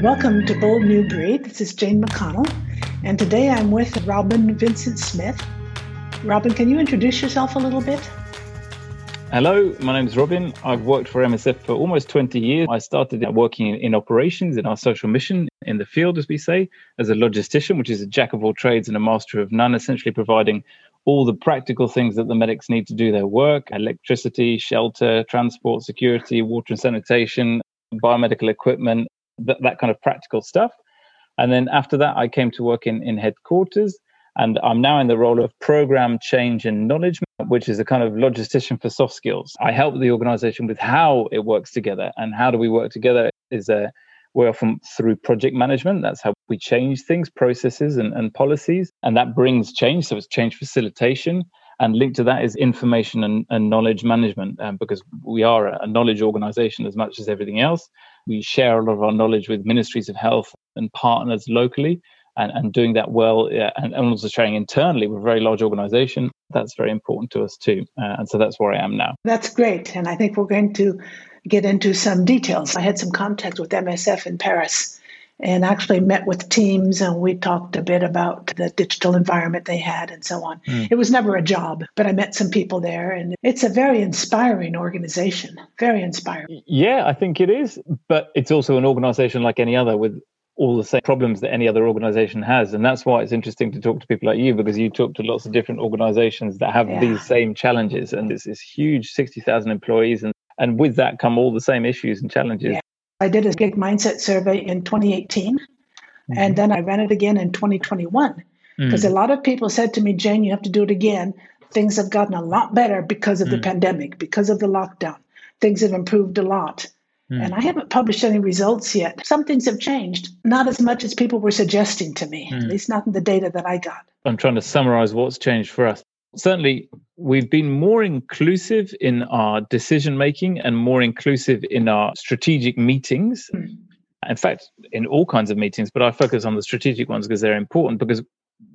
Welcome to Bold New Breed. This is Jane McConnell, and today I'm with Robin Vincent Smith. Robin, can you introduce yourself a little bit? Hello, my name is Robin. I've worked for MSF for almost 20 years. I started working in operations in our social mission in the field, as we say, as a logistician, which is a jack of all trades and a master of none, essentially providing all the practical things that the medics need to do their work electricity, shelter, transport, security, water and sanitation, biomedical equipment, that, kind of practical stuff. And then after that, I came to work in, in headquarters. And I'm now in the role of program change and knowledge, which is a kind of logistician for soft skills. I help the organization with how it works together. And how do we work together is a we're often through project management. That's how we change things, processes, and, and policies. And that brings change. So it's change facilitation. And linked to that is information and, and knowledge management, um, because we are a knowledge organization as much as everything else. We share a lot of our knowledge with ministries of health and partners locally, and, and doing that well, yeah, and, and, also sharing internally. We're a very large organization. That's very important to us too. Uh, and so that's where I am now. That's great. And I think we're going to get into some details. I had some contact with MSF in Paris and actually met with teams and we talked a bit about the digital environment they had and so on. Mm. It was never a job, but I met some people there and it's a very inspiring organization, very inspiring. Yeah, I think it is, but it's also an organization like any other with all the same problems that any other organization has and that's why it's interesting to talk to people like you because you talk to lots of different organizations that have yeah. these same challenges and it's this huge 60,000 employees and and with that come all the same issues and challenges. Yeah. I did a gig mindset survey in 2018, mm-hmm. and then I ran it again in 2021 because mm-hmm. a lot of people said to me, Jane, you have to do it again. Things have gotten a lot better because of mm-hmm. the mm. pandemic, because of the lockdown. Things have improved a lot. Mm. And I haven't published any results yet. Some things have changed, not as much as people were suggesting to me, at mm. least not in the data that I got. I'm trying to summarize what's changed for us certainly we've been more inclusive in our decision making and more inclusive in our strategic meetings. Mm. In fact, in all kinds of meetings, but I focus on the strategic ones because they're important because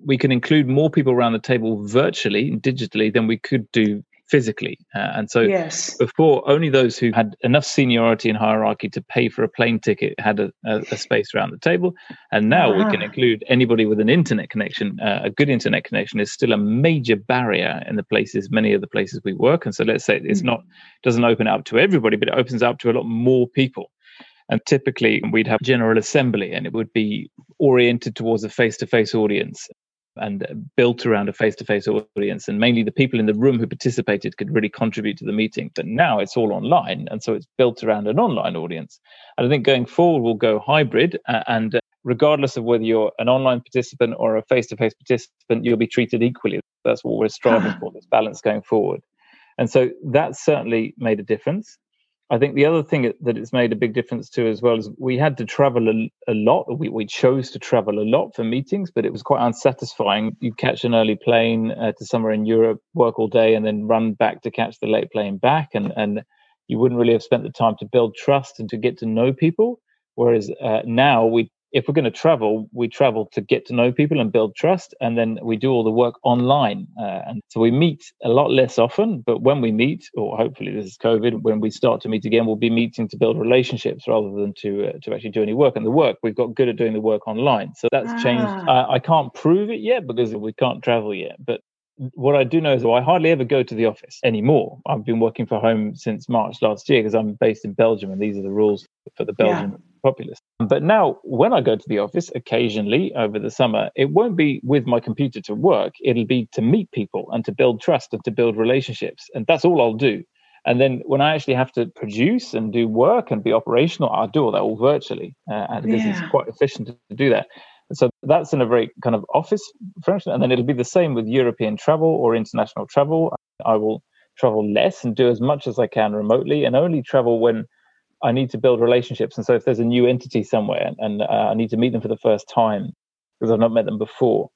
we can include more people around the table virtually, and digitally, than we could do physically. Uh, and so yes. before, only those who had enough seniority and hierarchy to pay for a plane ticket had a, a, a space around the table. And now uh-huh. we can ah. include anybody with an internet connection. Uh, a good internet connection is still a major barrier in the places, many of the places we work. And so let's say it's mm-hmm. not, doesn't open up to everybody, but it opens up to a lot more people. And typically, we'd have General Assembly and it would be oriented towards a face to face audience and built around a face-to-face audience. And mainly the people in the room who participated could really contribute to the meeting. But now it's all online and so it's built around an online audience. And i think going forward we'll go hybrid uh, and uh, regardless of whether you're an online participant or a face-to-face participant you'll be treated equally. That's what we're striving for this balance going forward. And so that certainly made a difference I think the other thing that it's made a big difference to as well is we had to travel a, a lot. We, we chose to travel a lot for meetings, but it was quite unsatisfying. You'd catch an early plane uh, to somewhere in Europe, work all day, and then run back to catch the late plane back. And, and you wouldn't really have spent the time to build trust and to get to know people. Whereas uh, now we if we're going to travel, we travel to get to know people and build trust, and then we do all the work online. Uh, and so we meet a lot less often, but when we meet, or hopefully this is COVID, when we start to meet again, we'll be meeting to build relationships rather than to uh, to actually do any work. And the work we've got good at doing the work online, so that's ah. changed. Uh, I can't prove it yet because we can't travel yet, but what I do know is well, I hardly ever go to the office anymore. I've been working from home since March last year because I'm based in Belgium and these are the rules for the Belgian But now, when I go to the office occasionally over the summer, it won't be with my computer to work. It'll be to meet people and to build trust and to build relationships. And that's all I'll do. And then when I actually have to produce and do work and be operational, I'll do all that all virtually uh, and because yeah. it's quite efficient to do that. So that's in a very kind of office function. And then it'll be the same with European travel or international travel. I will travel less and do as much as I can remotely and only travel when I need to build relationships. And so if there's a new entity somewhere and, uh, I need to meet them for the first time because I've not met them before.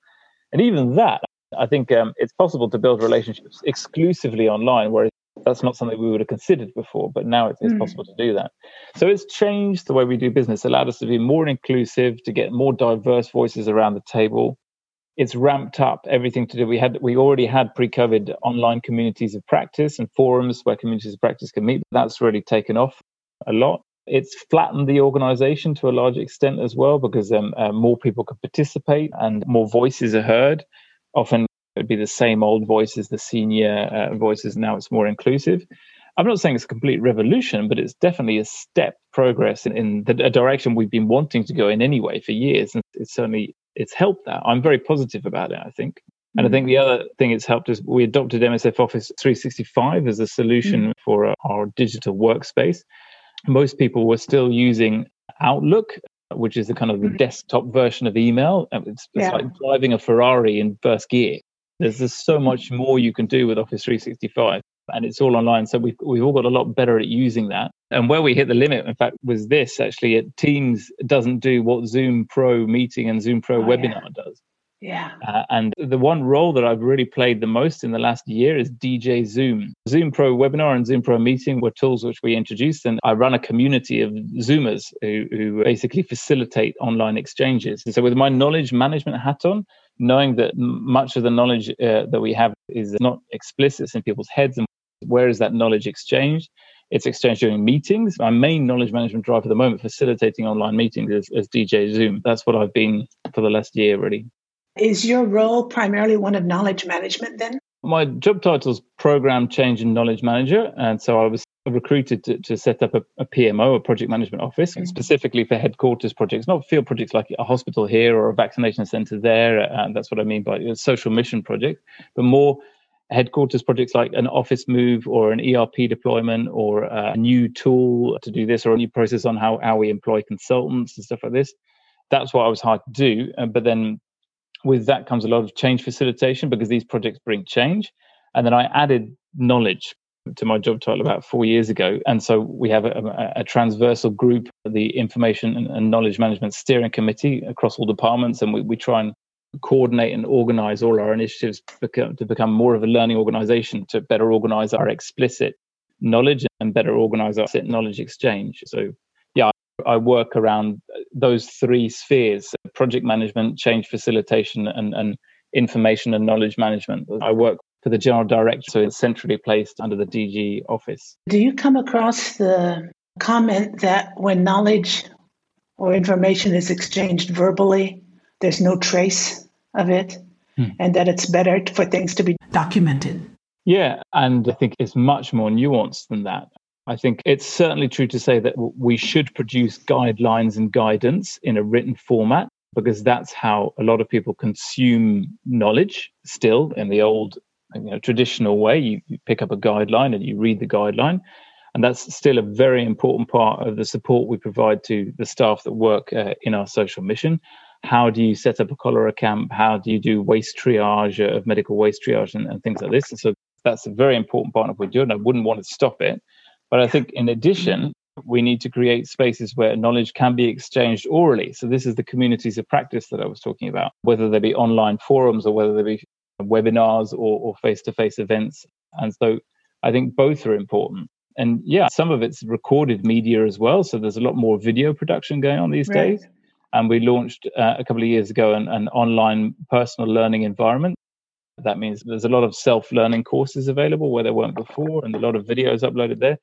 And even that, I think um, it's possible to build relationships exclusively online, whereas that's not something we would have considered before, but now it's, it's mm. possible to do that. So it's changed the way we do business, allowed us to be more inclusive, to get more diverse voices around the table. it's ramped up everything to do. We had we already had pre-COVID online communities of practice and forums where communities of practice can meet. But that's really taken off a lot. It's flattened the organization to a large extent as well because um, uh, more people can participate and more voices are heard. Often it would be the same old voices, the senior uh, voices. Now it's more inclusive. I'm not saying it's a complete revolution, but it's definitely a step progress in, in the direction we've been wanting to go in anyway for years. And it's certainly it's helped that. I'm very positive about it, I think. And I think the other thing it's helped is we adopted MSF Office 365 as a solution mm. for our digital workspace. Most people were still using Outlook, which is the kind of the mm. desktop version of email. It's, it's yeah. like driving a Ferrari in first gear. There's just so much more you can do with Office 365 and it's all online. So we've, we've all got a lot better at using that. And where we hit the limit, in fact, was this actually. it, Teams doesn't do what Zoom Pro meeting and Zoom Pro oh, webinar yeah. does. Yeah. Uh, and the one role that I've really played the most in the last year is DJ Zoom. Zoom Pro Webinar and Zoom Pro Meeting were tools which we introduced, and I run a community of Zoomers who, who basically facilitate online exchanges. And so, with my knowledge management hat on, knowing that much of the knowledge uh, that we have is not explicit in people's heads and where is that knowledge exchanged? It's exchanged during meetings. My main knowledge management drive at the moment, facilitating online meetings, is, is DJ Zoom. That's what I've been for the last year, really. Is your role primarily one of knowledge management then? My job title is Program Change and Knowledge Manager. And so I was recruited to, to set up a, a, PMO, a project management office, mm-hmm. specifically for headquarters projects, not field projects like a hospital here or a vaccination center there. And that's what I mean by a social mission project, but more headquarters projects like an office move or an ERP deployment or a new tool to do this or a new process on how, how we employ consultants and stuff like this. That's what I was hired to do. Uh, but then with that comes a lot of change facilitation because these projects bring change. And then I added knowledge to my job title about four years ago. And so we have a, a transversal group, the Information and, and Knowledge Management Steering Committee across all departments. And we, we try and coordinate and organize all our initiatives to become more of a learning organization to better organize our explicit knowledge and better organize our knowledge exchange. So, I work around those three spheres project management, change facilitation, and, and information and knowledge management. I work for the general director, so it's centrally placed under the DG office. Do you come across the comment that when knowledge or information is exchanged verbally, there's no trace of it, hmm. and that it's better for things to be documented. Yeah, and I think it's much more nuanced than that. I think it's certainly true to say that we should produce guidelines and guidance in a written format because that's how a lot of people consume knowledge still in the old you know, traditional way. You, pick up a guideline and you read the guideline. And that's still a very important part of the support we provide to the staff that work uh, in our social mission how do you set up a cholera camp? How do you do waste triage of medical waste triage and, and things like this? And so that's a very important part of what we do, doing. I wouldn't want to stop it. But I think in addition, we need to create spaces where knowledge can be exchanged orally. So this is the communities of practice that I was talking about, whether they be online forums or whether they be webinars or face to face events. And so I think both are important. And yeah, some of it's recorded media as well. So there's a lot more video production going on these right. days. And we launched uh, a couple of years ago an, an online personal learning environment. That means there's a lot of self learning courses available where there weren't before, and a lot of videos uploaded there.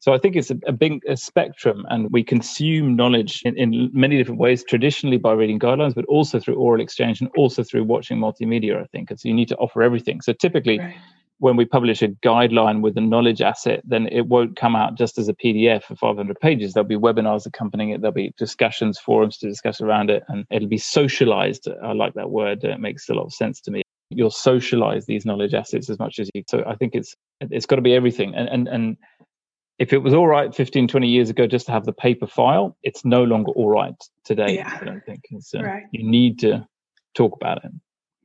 So I think it's a, a big a spectrum, and we consume knowledge in, in, many different ways, traditionally by reading guidelines, but also through oral exchange and also through watching multimedia. I think, and so you need to offer everything. So typically, right when we publish a guideline with a knowledge asset, then it won't come out just as a PDF of 500 pages. There'll be webinars accompanying it. There'll be discussions, forums to discuss around it, and it'll be socialized. I like that word. It makes a lot of sense to me. You'll socialize these knowledge assets as much as you. So I think it's it's got to be everything. And and and if it was all right 15, 20 years ago just to have the paper file, it's no longer all right today. Yeah. I don't think. Uh, right. You need to talk about it.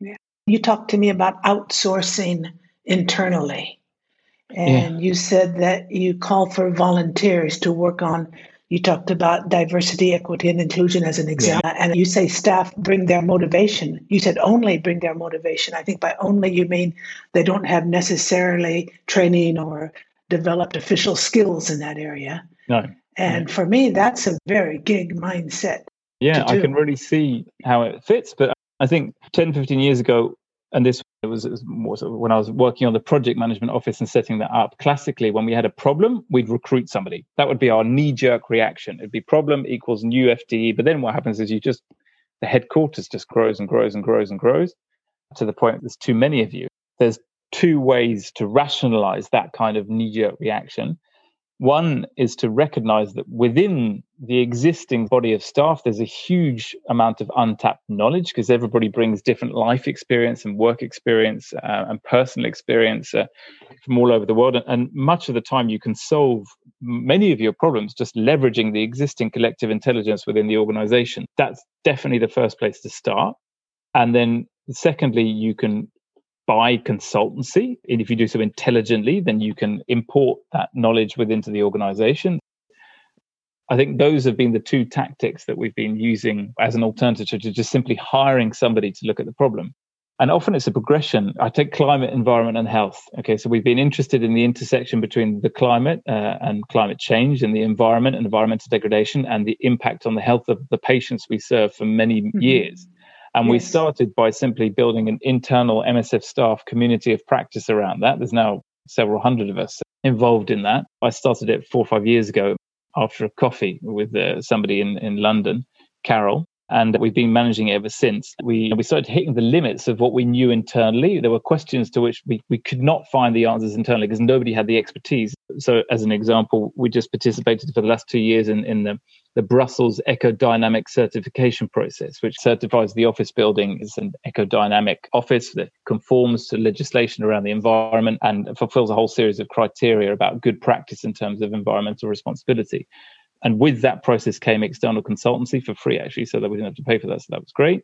Yeah. You talked to me about outsourcing internally. And yeah. you said that you call for volunteers to work on, you talked about diversity, equity, and inclusion as an example. Yeah. And you say staff bring their motivation. You said only bring their motivation. I think by only you mean they don't have necessarily training or developed official skills in that area. No. And no. for me, that's a very gig mindset. Yeah, I can really see how it fits. But I think 10, 15 years ago, and this it was, it was more sort of when I was working on the project management office and setting that up. Classically, when we had a problem, we'd recruit somebody. That would be our knee jerk reaction. It'd be problem equals new FTE. But then what happens is you just, the headquarters just grows and grows and grows and grows to the point there's too many of you. There's two ways to rationalize that kind of knee jerk reaction. One is to recognize that within the existing body of staff, there's a huge amount of untapped knowledge because everybody brings different life experience and work experience uh, and personal experience uh, from all over the world. And, and much of the time, you can solve many of your problems just leveraging the existing collective intelligence within the organization. That's definitely the first place to start. And then, secondly, you can by consultancy. And if you do so intelligently, then you can import that knowledge within to the organization. I think those have been the two tactics that we've been using as an alternative to just simply hiring somebody to look at the problem. And often it's a progression. I take climate, environment, and health. Okay, so we've been interested in the intersection between the climate uh, and climate change and the environment and environmental degradation and the impact on the health of the patients we serve for many mm-hmm. years. And yes. we started by simply building an internal MSF staff community of practice around that. There's now several hundred of us involved in that. I started it four or five years ago after a coffee with uh, somebody in, in London, Carol and we've been managing it ever since. We we started hitting the limits of what we knew internally. There were questions to which we, we could not find the answers internally because nobody had the expertise. So, as an example, we just participated for the last two years in, in the, the Brussels Ecodynamic Certification process, which certifies the office building as an ecodynamic office that conforms to legislation around the environment and fulfills a whole series of criteria about good practice in terms of environmental responsibility. And with that process came external consultancy for free, actually, so that we didn't have to pay for that. So that was great.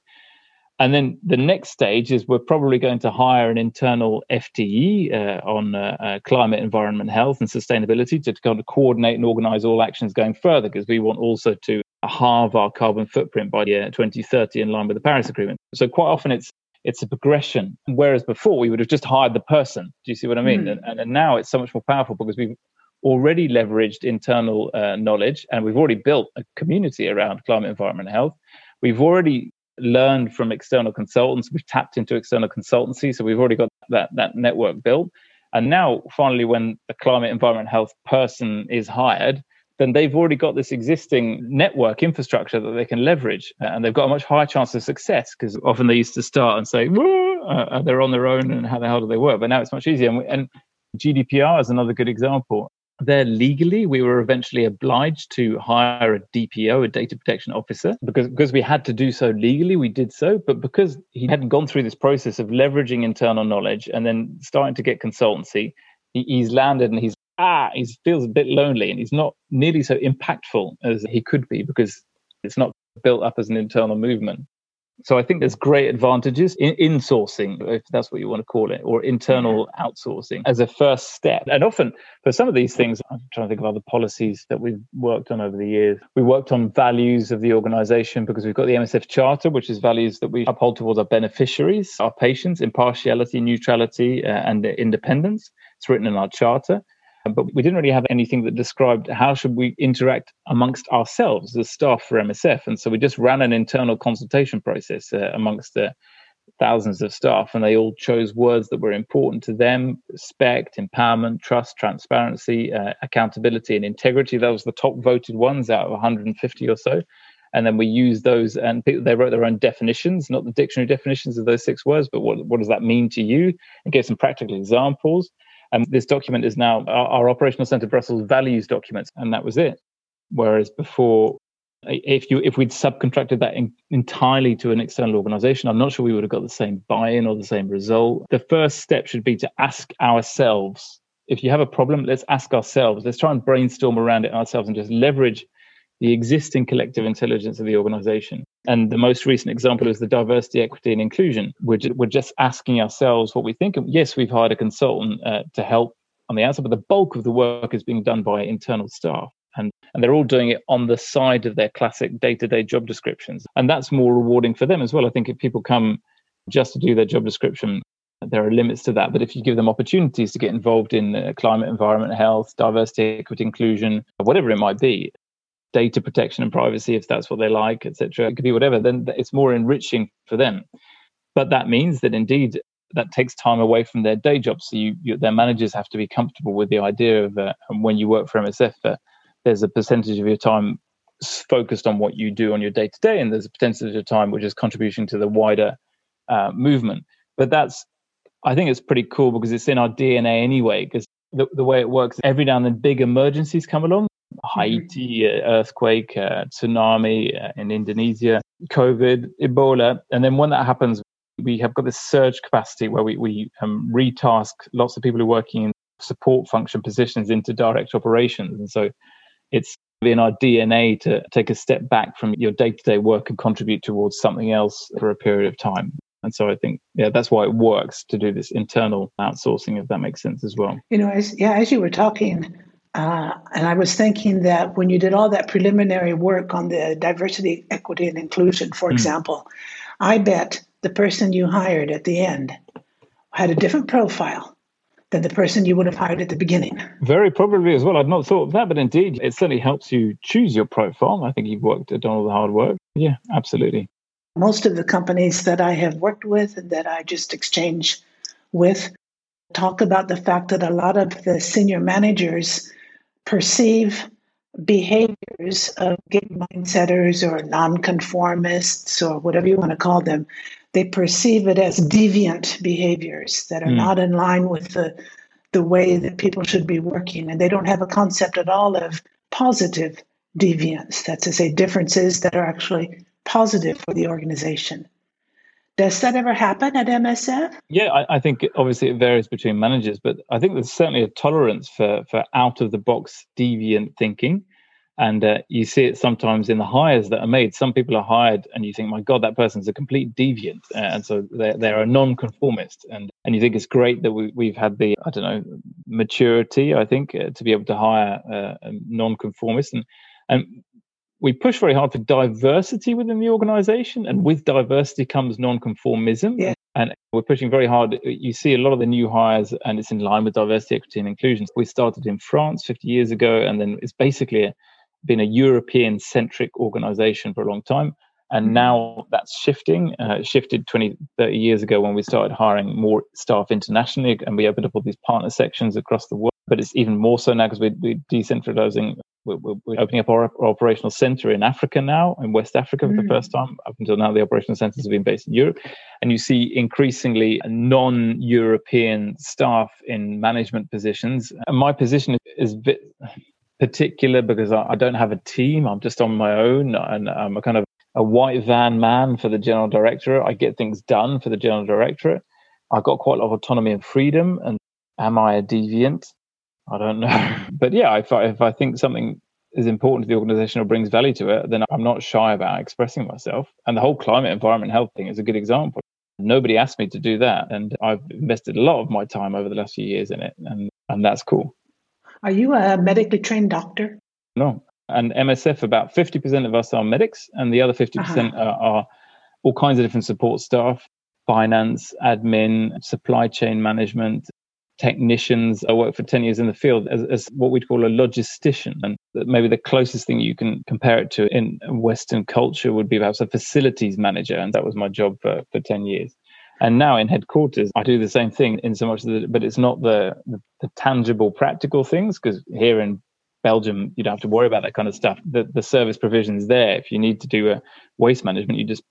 And then the next stage is we're probably going to hire an internal FTE uh, on uh, uh, climate, environment, health, and sustainability to kind of coordinate and organize all actions going further because we want also to halve our carbon footprint by the year 2030 in line with the Paris Agreement. So quite often it's it's a progression. Whereas before we would have just hired the person. Do you see what I mean? Mm. And, and now it's so much more powerful because we've already leveraged internal uh, knowledge and we've already built a community around climate, environment, and health. We've already learned from external consultants. We've tapped into external consultancy, so we've already got that that network built. And now, finally, when a climate, environment, health person is hired, then they've already got this existing network infrastructure that they can leverage, and they've got a much higher chance of success because often they used to start and say, uh, they're on their own, and how the hell do they work? But now it's much easier. And, we, and GDPR is another good example there legally, we were eventually obliged to hire a DPO, a data protection officer, because, because we had to do so legally, we did so. But because he hadn't gone through this process of leveraging internal knowledge and then starting to get consultancy, he, he's landed and he's ah, he feels a bit lonely and he's not nearly so impactful as he could be because it's not built up as an internal movement. So I think there's great advantages in insourcing, if that's what you want to call it, or internal outsourcing as a first step. And often for some of these things, I'm trying to think of other policies that we've worked on over the years. We worked on values of the organization because we've got the MSF Charter, which is values that we uphold towards our beneficiaries, our patients, impartiality, neutrality, uh, and independence. It's written in our charter but we didn't really have anything that described how should we interact amongst ourselves as staff for MSF. And so we just ran an internal consultation process uh, amongst the thousands of staff, and they all chose words that were important to them: respect, empowerment, trust, transparency, uh, accountability, and integrity. Those were the top voted ones out of 150 or so. And then we used those, and people, they wrote their own definitions, not the dictionary definitions of those six words, but what, what does that mean to you? And gave some practical examples. And this document is now our, our operational center Brussels values document, and that was it. Whereas before, if you if we'd subcontracted that in, entirely to an external organization, I'm not sure we would have got the same buy-in or the same result. The first step should be to ask ourselves. If you have a problem, let's ask ourselves. Let's try and brainstorm around it ourselves and just leverage the existing collective intelligence of the organization. And the most recent example is the diversity, equity, and inclusion. We're, ju- we're just asking ourselves what we think. Of. Yes, we've hired a consultant uh, to help on the outside, but the bulk of the work is being done by internal staff. And, and they're all doing it on the side of their classic day to day job descriptions. And that's more rewarding for them as well. I think if people come just to do their job description, there are limits to that. But if you give them opportunities to get involved in uh, climate, environment, health, diversity, equity, inclusion, whatever it might be, data protection and privacy if that's what they like, etc. It could be whatever. Then it's more enriching for them. But that means that indeed that takes time away from their day job. So you, you, their managers have to be comfortable with the idea of uh, when you work for MSF, uh, there's a percentage of your time focused on what you do on your day to day, and there's a percentage of time which is contribution to the wider uh, movement. But that's, I think it's pretty cool because it's in our DNA anyway. Because the, the way it works, every now and then big emergencies come along. Mm-hmm. Haiti uh, earthquake, uh, tsunami uh, in Indonesia, COVID, Ebola, and then when that happens, we have got this surge capacity where we, we um, retask lots of people who are working in support function positions into direct operations. And so it's in our DNA to take a step back from your day to day work and contribute towards something else for a period of time. And so I think, yeah, that's why it works to do this internal outsourcing, if that makes sense as well. You know, as, yeah, as you were talking, uh, and I was thinking that when you did all that preliminary work on the diversity, equity, and inclusion, for mm. example, I bet the person you hired at the end had a different profile than the person you would have hired at the beginning. Very probably as well. I'd not thought of that, but indeed, it certainly helps you choose your profile. I think you've worked at done all the hard work. Yeah, absolutely. Most of the companies that I have worked with and that I just exchange with talk about the fact that a lot of the senior managers perceive behaviors of gig mindsetters or nonconformists or whatever you want to call them they perceive it as deviant behaviors that are mm. not in line with the the way that people should be working and they don't have a concept at all of positive deviance that's to say differences that are actually positive for the organization does that ever happen at msf yeah I, I think obviously it varies between managers but i think there's certainly a tolerance for for out of the box deviant thinking. And uh, you see it sometimes in the hires that are made. Some people are hired and you think my god that person's a complete deviant. Uh, and so they're, they're a non-conformist. And and you think it's great that we, we've had the i don't know maturity i think uh, to be able to hire uh, a non-conformist. And and we push very hard for diversity within the organization and with diversity comes non-conformism yeah. and we're pushing very hard you see a lot of the new hires and it's in line with diversity equity and inclusion we started in france 50 years ago and then it's basically been a European centric organization for a long time. And mm-hmm. now that's shifting. Uh, shifted 20, 30 years ago when we started hiring more staff internationally and we opened up all these partner sections across the world. But it's even more so now because we're, we're, decentralizing. We're, we're, opening up our, our, operational center in Africa now, in West Africa for mm. the first time. Up until now, the operational centers have been based in Europe. And you see increasingly non European staff in management positions. And my position is, is bit, particular because I, I, don't have a team. I'm just on my own, and I'm a kind of a white van man for the general directorate. I get things done for the general directorate. I've got quite a lot of autonomy and freedom. And am I a deviant? I don't know. but yeah, if I, if I think something is important to the organization or brings value to it, then I'm not shy about expressing myself. And the whole climate, environment, health thing is a good example. Nobody asked me to do that. And I've invested a lot of my time over the last few years in it. And, and that's cool. Are you a medically trained doctor? No. And MSF, about 50% of us are medics, and the other 50% uh-huh. are, are all kinds of different support staff finance, admin, supply chain management, technicians. I worked for 10 years in the field as, as, what we'd call a logistician. And maybe the closest thing you can compare it to in Western culture would be perhaps a facilities manager. And that was my job for, for 10 years. And now in headquarters, I do the same thing in so much that, but it's not the, the, the tangible, practical things because here in Belgium, you don't have to worry about that kind of stuff. The, the service provision is there. If you need to do a waste management, you just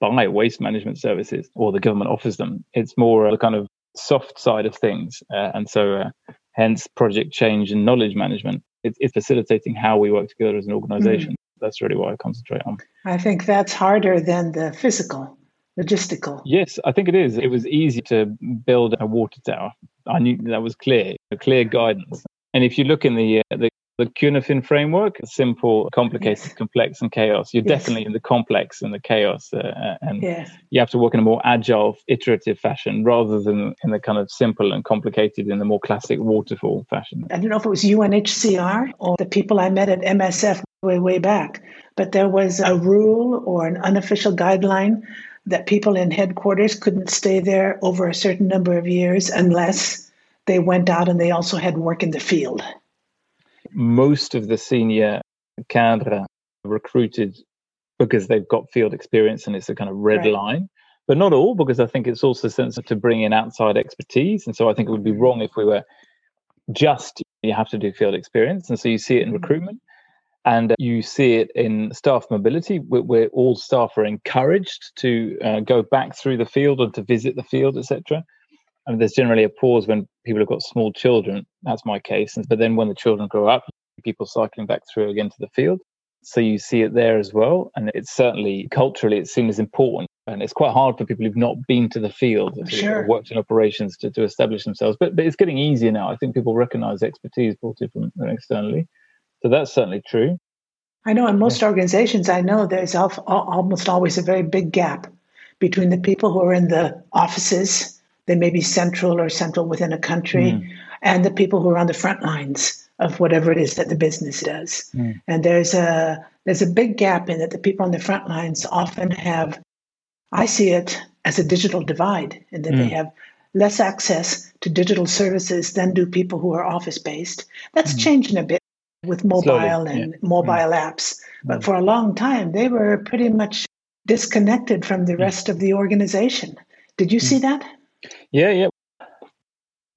buy waste management services or the government offers them. It's more a kind of soft side of things. Uh, and so, uh, hence, project change and knowledge management. It, it's facilitating how we work together as an organization. Mm-hmm. That's really what I concentrate on. I think that's harder than the physical logistical. Yes, I think it is. It was easy to build a water tower. I knew that was clear, clear guidance. And if you look in the uh, the the Cynefin framework, simple, complicated, complex, and chaos. You're yes. definitely in the complex and the chaos, uh, uh, and yes. you have to work in a more agile, iterative fashion rather than in the kind of simple and complicated in the more classic waterfall fashion. I don't know if it was UNHCR or the people I met at MSF way, way back, but there was a rule or an unofficial guideline that people in headquarters couldn't stay there over a certain number of years unless they went out and they also had work in the field. Most of the senior cadre recruited because they've got field experience and it's a kind of red right. line. But not all, because I think it's also sensible to bring in outside expertise. And so I think it would be wrong if we were just you have to do field experience. And so you see it in mm-hmm. recruitment and you see it in staff mobility where, all staff are encouraged to uh, go back through the field or to visit the field etc and there's generally a pause when people have got small children. That's my case. But then when the children grow up people cycling back through again to the field. So you see it there as well. And it's certainly culturally it's seen as important. And it's quite hard for people who've not been to the field sure. worked in operations to, to establish themselves. But, but it's getting easier now. I think people recognize expertise brought in from externally. So that's certainly true. I know in most organizations, I know there's almost always a very big gap between the people who are in the offices, they may be central or central within a country, mm. and the people who are on the front lines of whatever it is that the business does. Mm. And there's a there's a big gap in that the people on the front lines often have I see it as a digital divide and that mm. they have less access to digital services than do people who are office based. That's mm. changing a bit with mobile Slowly, and yeah. mobile mm. apps. But mm. for a long time, they were pretty much disconnected from the rest of the organization. Did you see that? Yeah, yeah.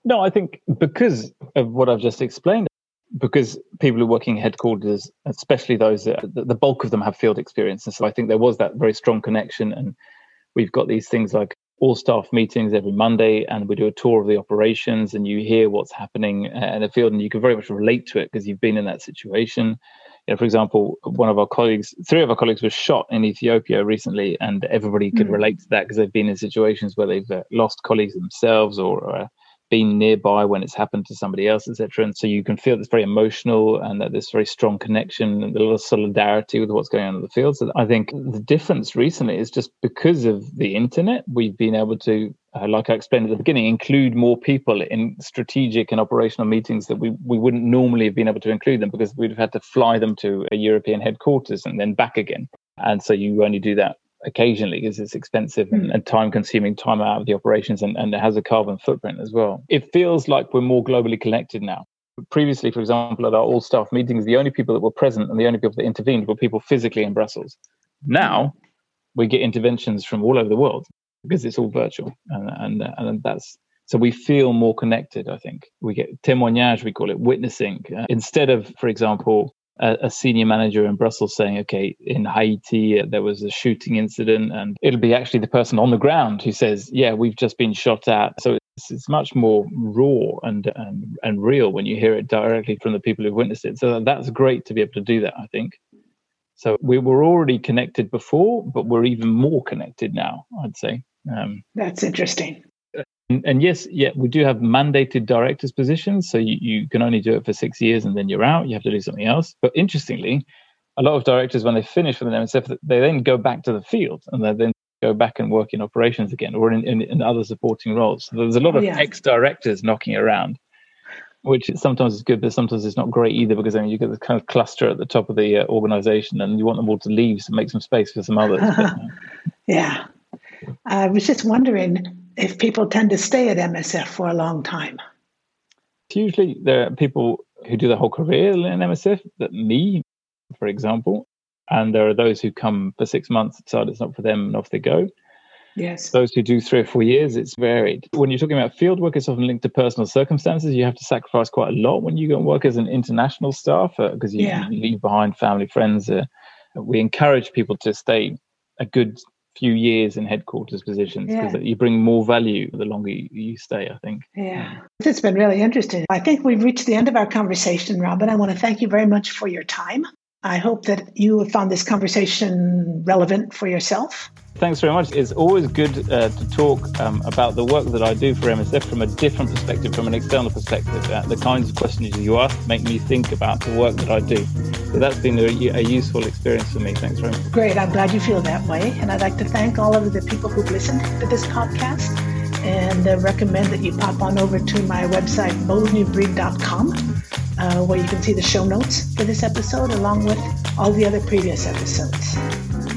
No, I think because of what I've just explained, because people who are working headquarters, especially those, that, the bulk of them have field experience. And so I think there was that very strong connection. And we've got these things like all staff meetings every Monday, and we do a tour of the operations, and you hear what's happening uh, in the field, and you can very much relate to it because you've been in that situation. You know, for example, one of our colleagues, three of our colleagues, were shot in Ethiopia recently, and everybody could mm. relate to that because they've been in situations where they've uh, lost colleagues themselves or uh, been nearby when it's happened to somebody else, etc. And so you can feel this very emotional and that this very strong connection and a lot of solidarity with what's going on in the field. So I think the difference recently is just because of the internet, we've been able to, uh, like I explained at the beginning, include more people in strategic and operational meetings that we, we wouldn't normally have been able to include them because we'd have had to fly them to a European headquarters and then back again. And so you only do that occasionally because it's expensive and, mm. and, time consuming time out of the operations and, and it has a carbon footprint as well. It feels like we're more globally connected now. Previously, for example, at our all staff meetings, the only people that were present and the only people that intervened were people physically in Brussels. Now we get interventions from all over the world because it's all virtual and, and, and that's so we feel more connected, I think. We get témoignage, we call it witnessing. Uh, instead of, for example, a, a, senior manager in Brussels saying, okay, in Haiti, uh, there was a shooting incident, and it'll be actually the person on the ground who says, yeah, we've just been shot at. So it's, it's much more raw and, and, and real when you hear it directly from the people who've witnessed it. So that's great to be able to do that, I think. So we were already connected before, but we're even more connected now, I'd say. Um, that's interesting. And, and, yes, yeah, we do have mandated directors positions. So you, you can only do it for six years and then you're out. You have to do something else. But interestingly, a lot of directors, when they finish with an MSF, they then go back to the field and they then go back and work in operations again or in, in, in other supporting roles. So there's a lot of yeah. ex directors knocking around, which sometimes is good, but sometimes it's not great either because I mean, you get this kind of cluster at the top of the uh, organization and you want them all to leave to make some space for some others. but, yeah. I was just wondering if people tend to stay at MSF for a long time? Usually, there are people who do the whole career in MSF, that me, for example, and there are those who come for six months, decide it's not for them, and off they go. Yes. Those who do three or four years, it's varied. When you're talking about field work, it's often linked to personal circumstances. You have to sacrifice quite a lot when you go and work as an international staff because uh, you, yeah. you, leave behind family, friends. Uh, we encourage people to stay a good few years in headquarters positions because yeah. you bring more value the longer you stay, I think. Yeah, it's been really interesting. I think we've reached the end of our conversation, Robin. I want to thank you very much for your time. I hope that you have found this conversation relevant for yourself. Thanks very much. It's always good uh, to talk um, about the work that I do for MSF from a different perspective, from an external perspective. Uh, the kinds of questions you ask make me think about the work that I do. So that's been a, a, useful experience for me. Thanks very much. Great. I'm glad you feel that way. And I'd like to thank all of the people who've listened to this podcast and uh, recommend that you pop on over to my website, boldnewbreed.com uh, where you can see the show notes for this episode along with all the other previous episodes.